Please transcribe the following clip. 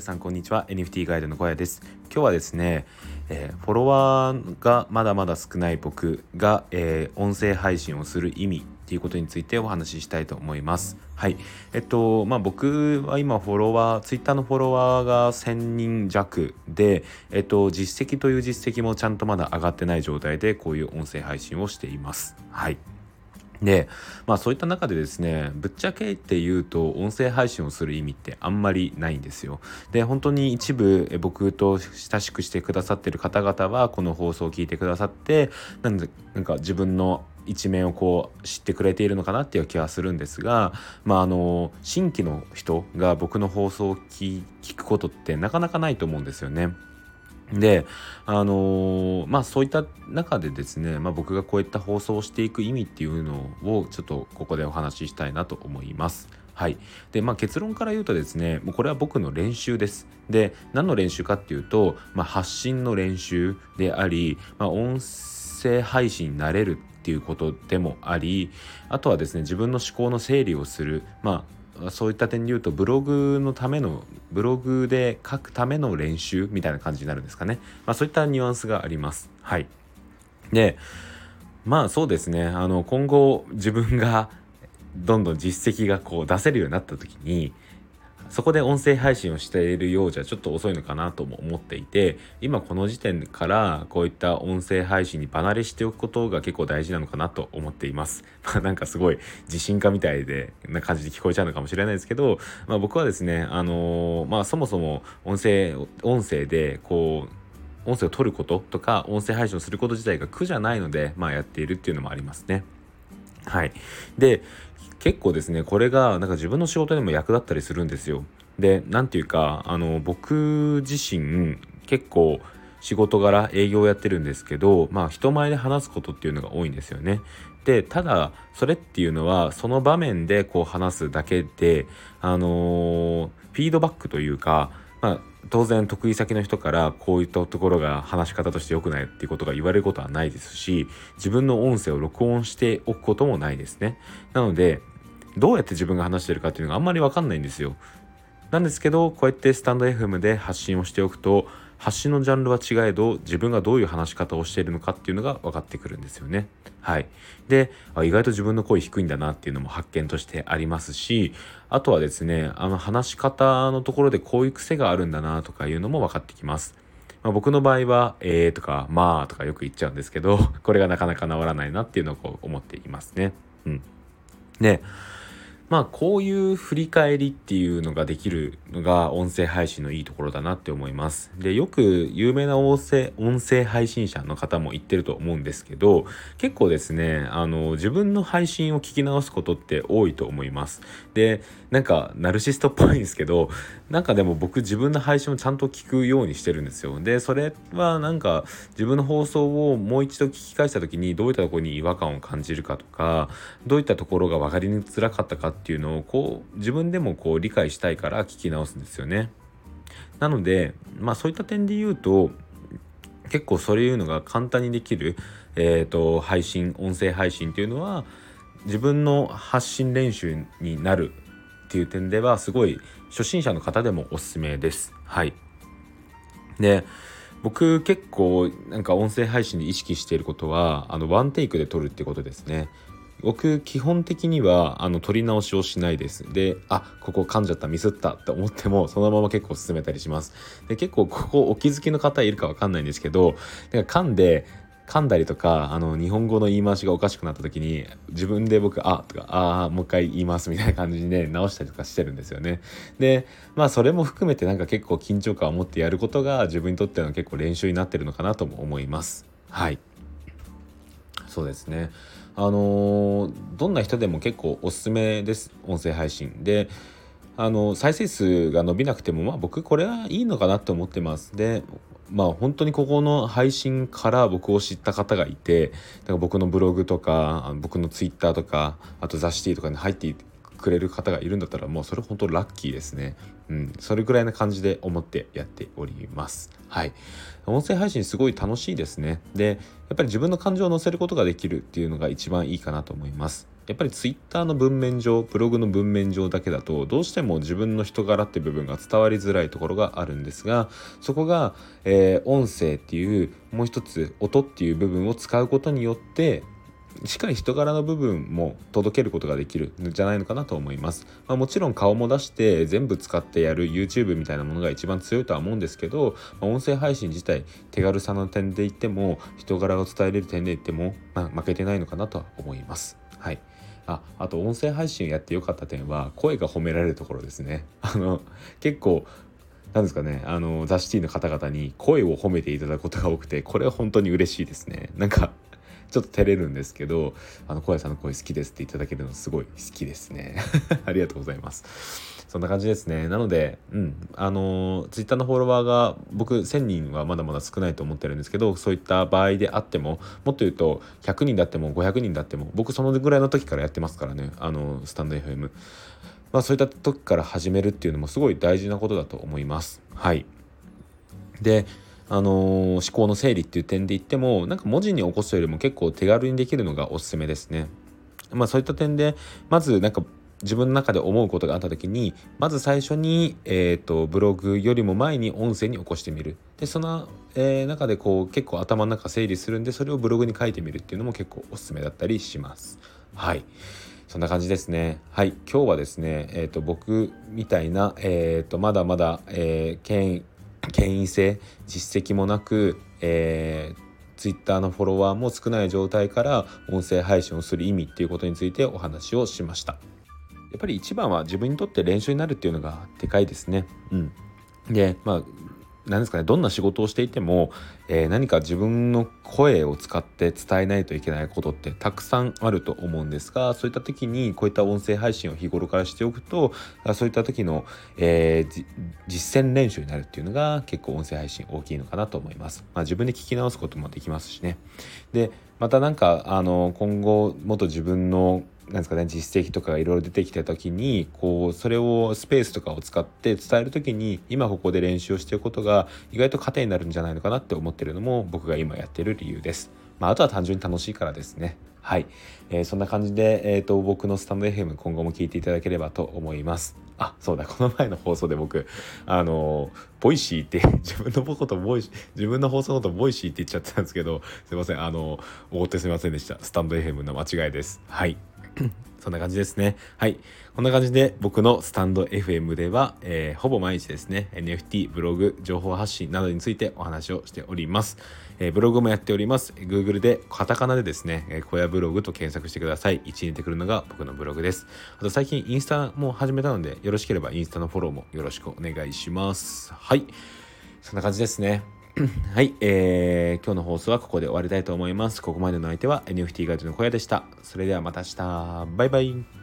皆さんこんにちは。NFT ガイドの小屋です。今日はですね、えー、フォロワーがまだまだ少ない僕が、えー、音声配信をする意味っていうことについてお話ししたいと思います。はい。えっとまあ僕は今フォロワー Twitter のフォロワーが1000人弱でえっと実績という実績もちゃんとまだ上がってない状態でこういう音声配信をしています。はい。で、まあそういった中でですね、ぶっちゃけって言うと音声配信をする意味ってあんまりないんですよ。で、本当に一部僕と親しくしてくださってる方々はこの放送を聞いてくださって、なんで、なんか自分の一面をこう知ってくれているのかなっていう気はするんですが、まあ、あの新規の人が僕の放送を聞くことってなかなかないと思うんですよね。であのー、まあそういった中でですね、まあ、僕がこういった放送をしていく意味っていうのをちょっとここでお話ししたいなと思います。はい。で、まあ結論から言うとですね、もうこれは僕の練習です。で、何の練習かっていうと、まあ、発信の練習であり、まあ、音声配信になれるっていうことでもあり、あとはですね、自分の思考の整理をする、まあそういった点で言うとブログのためのブログで書くための練習みたいな感じになるんですかね、まあ、そういったニュアンスがあります。はい。でまあそうですね。あの今後自分がどんどん実績がこう出せるようになった時にそこで音声配信をしているようじゃちょっと遅いのかなとも思っていて今この時点からこういった音声配信に離れしておくことが結構大事なのかなと思っています。まあなんかすごい自信家みたいでな感じで聞こえちゃうのかもしれないですけど、まあ、僕はですねあのー、まあそもそも音声音声でこう音声を取ることとか音声配信をすること自体が苦じゃないので、まあ、やっているっていうのもありますね。はい。で、結構ですね、これがなんか自分の仕事にも役立ったりするんですよ。で、なんていうか、あの、僕自身結構仕事柄営業やってるんですけど、まあ人前で話すことっていうのが多いんですよね。で、ただ、それっていうのは、その場面でこう話すだけで、あのー、フィードバックというか、まあ、当然得意先の人からこういったところが話し方として良くないっていうことが言われることはないですし自分の音声を録音しておくこともないですね。なのでどうやって自分が話してるかっていうのがあんまり分かんないんですよ。なんですけどこうやってスタンド FM で発信をしておくと発信のジャンルは違えど自分がどういう話し方をしているのかっていうのが分かってくるんですよね。はい。で、意外と自分の声低いんだなっていうのも発見としてありますし、あとはですね、あの話し方のところでこういう癖があるんだなとかいうのも分かってきます。まあ、僕の場合は、えーとか、まあとかよく言っちゃうんですけど、これがなかなか治らないなっていうのをこう思っていますね。うん。で、まあこういう振り返りっていうのができるのが音声配信のいいところだなって思います。で、よく有名な音声音声配信者の方も言ってると思うんですけど、結構ですね、あの、自分の配信を聞き直すことって多いと思います。で、なんかナルシストっぽいんですけど、なんかでも僕自分の配信をちゃんと聞くようにしてるんですよ。で、それはなんか自分の放送をもう一度聞き返した時にどういったところに違和感を感じるかとか、どういったところが分かりづらかったかってっていうのをこう自分でもこう理解したいから聞き直すんですよね。なのでまあそういった点で言うと結構そういうのが簡単にできる、えーと、配信音声配信っていうのは自分の発信練習になるっていう点ではすごい初心者の方でもおすすめです。はい。で僕結構なんか音声配信で意識していることはあのワンテイクで撮るってことですね。僕基本的にはあの撮り直しをしないですであここ噛んじゃったミスったって思ってもそのまま結構進めたりしますで結構ここお気づきの方いるかわかんないんですけどなんか噛んで噛んだりとかあの日本語の言い回しがおかしくなった時に自分で僕「あ」とか「ああもう一回言います」みたいな感じにね直したりとかしてるんですよね。でまあそれも含めてなんか結構緊張感を持ってやることが自分にとっての結構練習になってるのかなとも思います。はいそうですね。あのー、どんな人でも結構おすすめです。音声配信。であの再生数が伸びなくてもまあ僕これはいいのかなと思ってます。でまあ本当にここの配信から僕を知った方がいてだから僕のブログとか僕のツイッターとかあと雑誌とかに入ってくれる方がいるんだったらもうそれ本当ラッキーですね。うん、それぐらいな感じで思ってやっております。はい。音声配信すごい楽しいですね。で、やっぱり自分の感情を乗せることができるっていうのが一番いいかなと思います。やっぱり Twitter の文面上ブログの文面上だけだとどうしても自分の人柄って部分が伝わりづらいところがあるんですがそこが、えー、音声っていうもう一つ音っていう部分を使うことによってしっかり人柄の部分も届けることができるんじゃないのかなと思います、まあ、もちろん顔も出して全部使ってやる YouTube みたいなものが一番強いとは思うんですけど、まあ、音声配信自体手軽さの点で言っても人柄を伝えれる点で言っても、まあ、負けてないのかなとは思います。はい。ああと音声配信やってよかった点は声が褒められるところですね。あの結構なんですかねあのザ・シティの方々に声を褒めていただくことが多くてこれは本当に嬉しいですね。なんかちょっと照れるんですけど、あの、小屋さんの声好きですっていただけるのすごい好きですね。ありがとうございます。そんな感じですね。なので、うん、あの、ツイッターのフォロワーが僕1000人はまだまだ少ないと思ってるんですけど、そういった場合であっても、もっと言うと100人だっても500人だっても、僕そのぐらいの時からやってますからね、あの、スタンド FM。まあそういった時から始めるっていうのもすごい大事なことだと思います。はい。で、あのー、思考の整理っていう点で言ってもなんか文字に起こすよりも結構手軽にできるのがおすすめですね。まあそういった点でまずなんか自分の中で思うことがあった時にまず最初に、えーと、ブログよりも前に音声に起こしてみる。でその、えー、中でこう結構頭の中整理するんでそれをブログに書いてみるっていうのも結構おすすめだったりします。はい。そんな感じですね。はい。今日はですねえっ、ー、と僕みたいなえっ、ー、とまだまだ、えー、権権威性実績もなく、えー、Twitter のフォロワーも少ない状態から音声配信をする意味っていうことについてお話をしました。やっぱり一番は自分にとって練習になるっていうのがでかいですね。うん。でまあ何ですかねどんな仕事をしていても、えー、何か自分の声を使って伝えないといけないことってたくさんあると思うんですがそういった時にこういった音声配信を日頃からしておくとそういった時の、えー、実践練習になるっていうのが結構音声配信大きいのかなと思います。まあ、自分で聞き直すこともできますしね。でまたなんかあの今後もっと自分のなんですかね実績とかがいろいろ出てきた時にこうそれをスペースとかを使って伝える時に今ここで練習をしていることが意外と糧になるんじゃないのかなって思ってるのも僕が今やってる理由です。まあ、あとは単純に楽しいからですね。はい、えー、そんな感じで、えーと、僕のスタンド FM 今後も聞いていただければと思います。あそうだこの前の放送で僕あの Voicyって 自分のこと Voicy 自分の放送のこと Voicy って言っちゃってたんですけどすいませんあのおごってすいませんでしたスタンド FM の間違いですはい そんな感じですね。はい。こんな感じで僕のスタンド FM では、えー、ほぼ毎日ですね、NFT、ブログ、情報発信などについてお話をしております。えー、ブログもやっております。Google でカタカナでですね、えー、小屋ブログと検索してください。1位に出てくるのが僕のブログです。あと最近インスタも始めたので、よろしければインスタのフォローもよろしくお願いします。はい。そんな感じですね。はい、えー、今日の放送はここで終わりたいと思います。ここまでの相手は NFT ガイドの小屋でした。それではまた明日。バイバイ。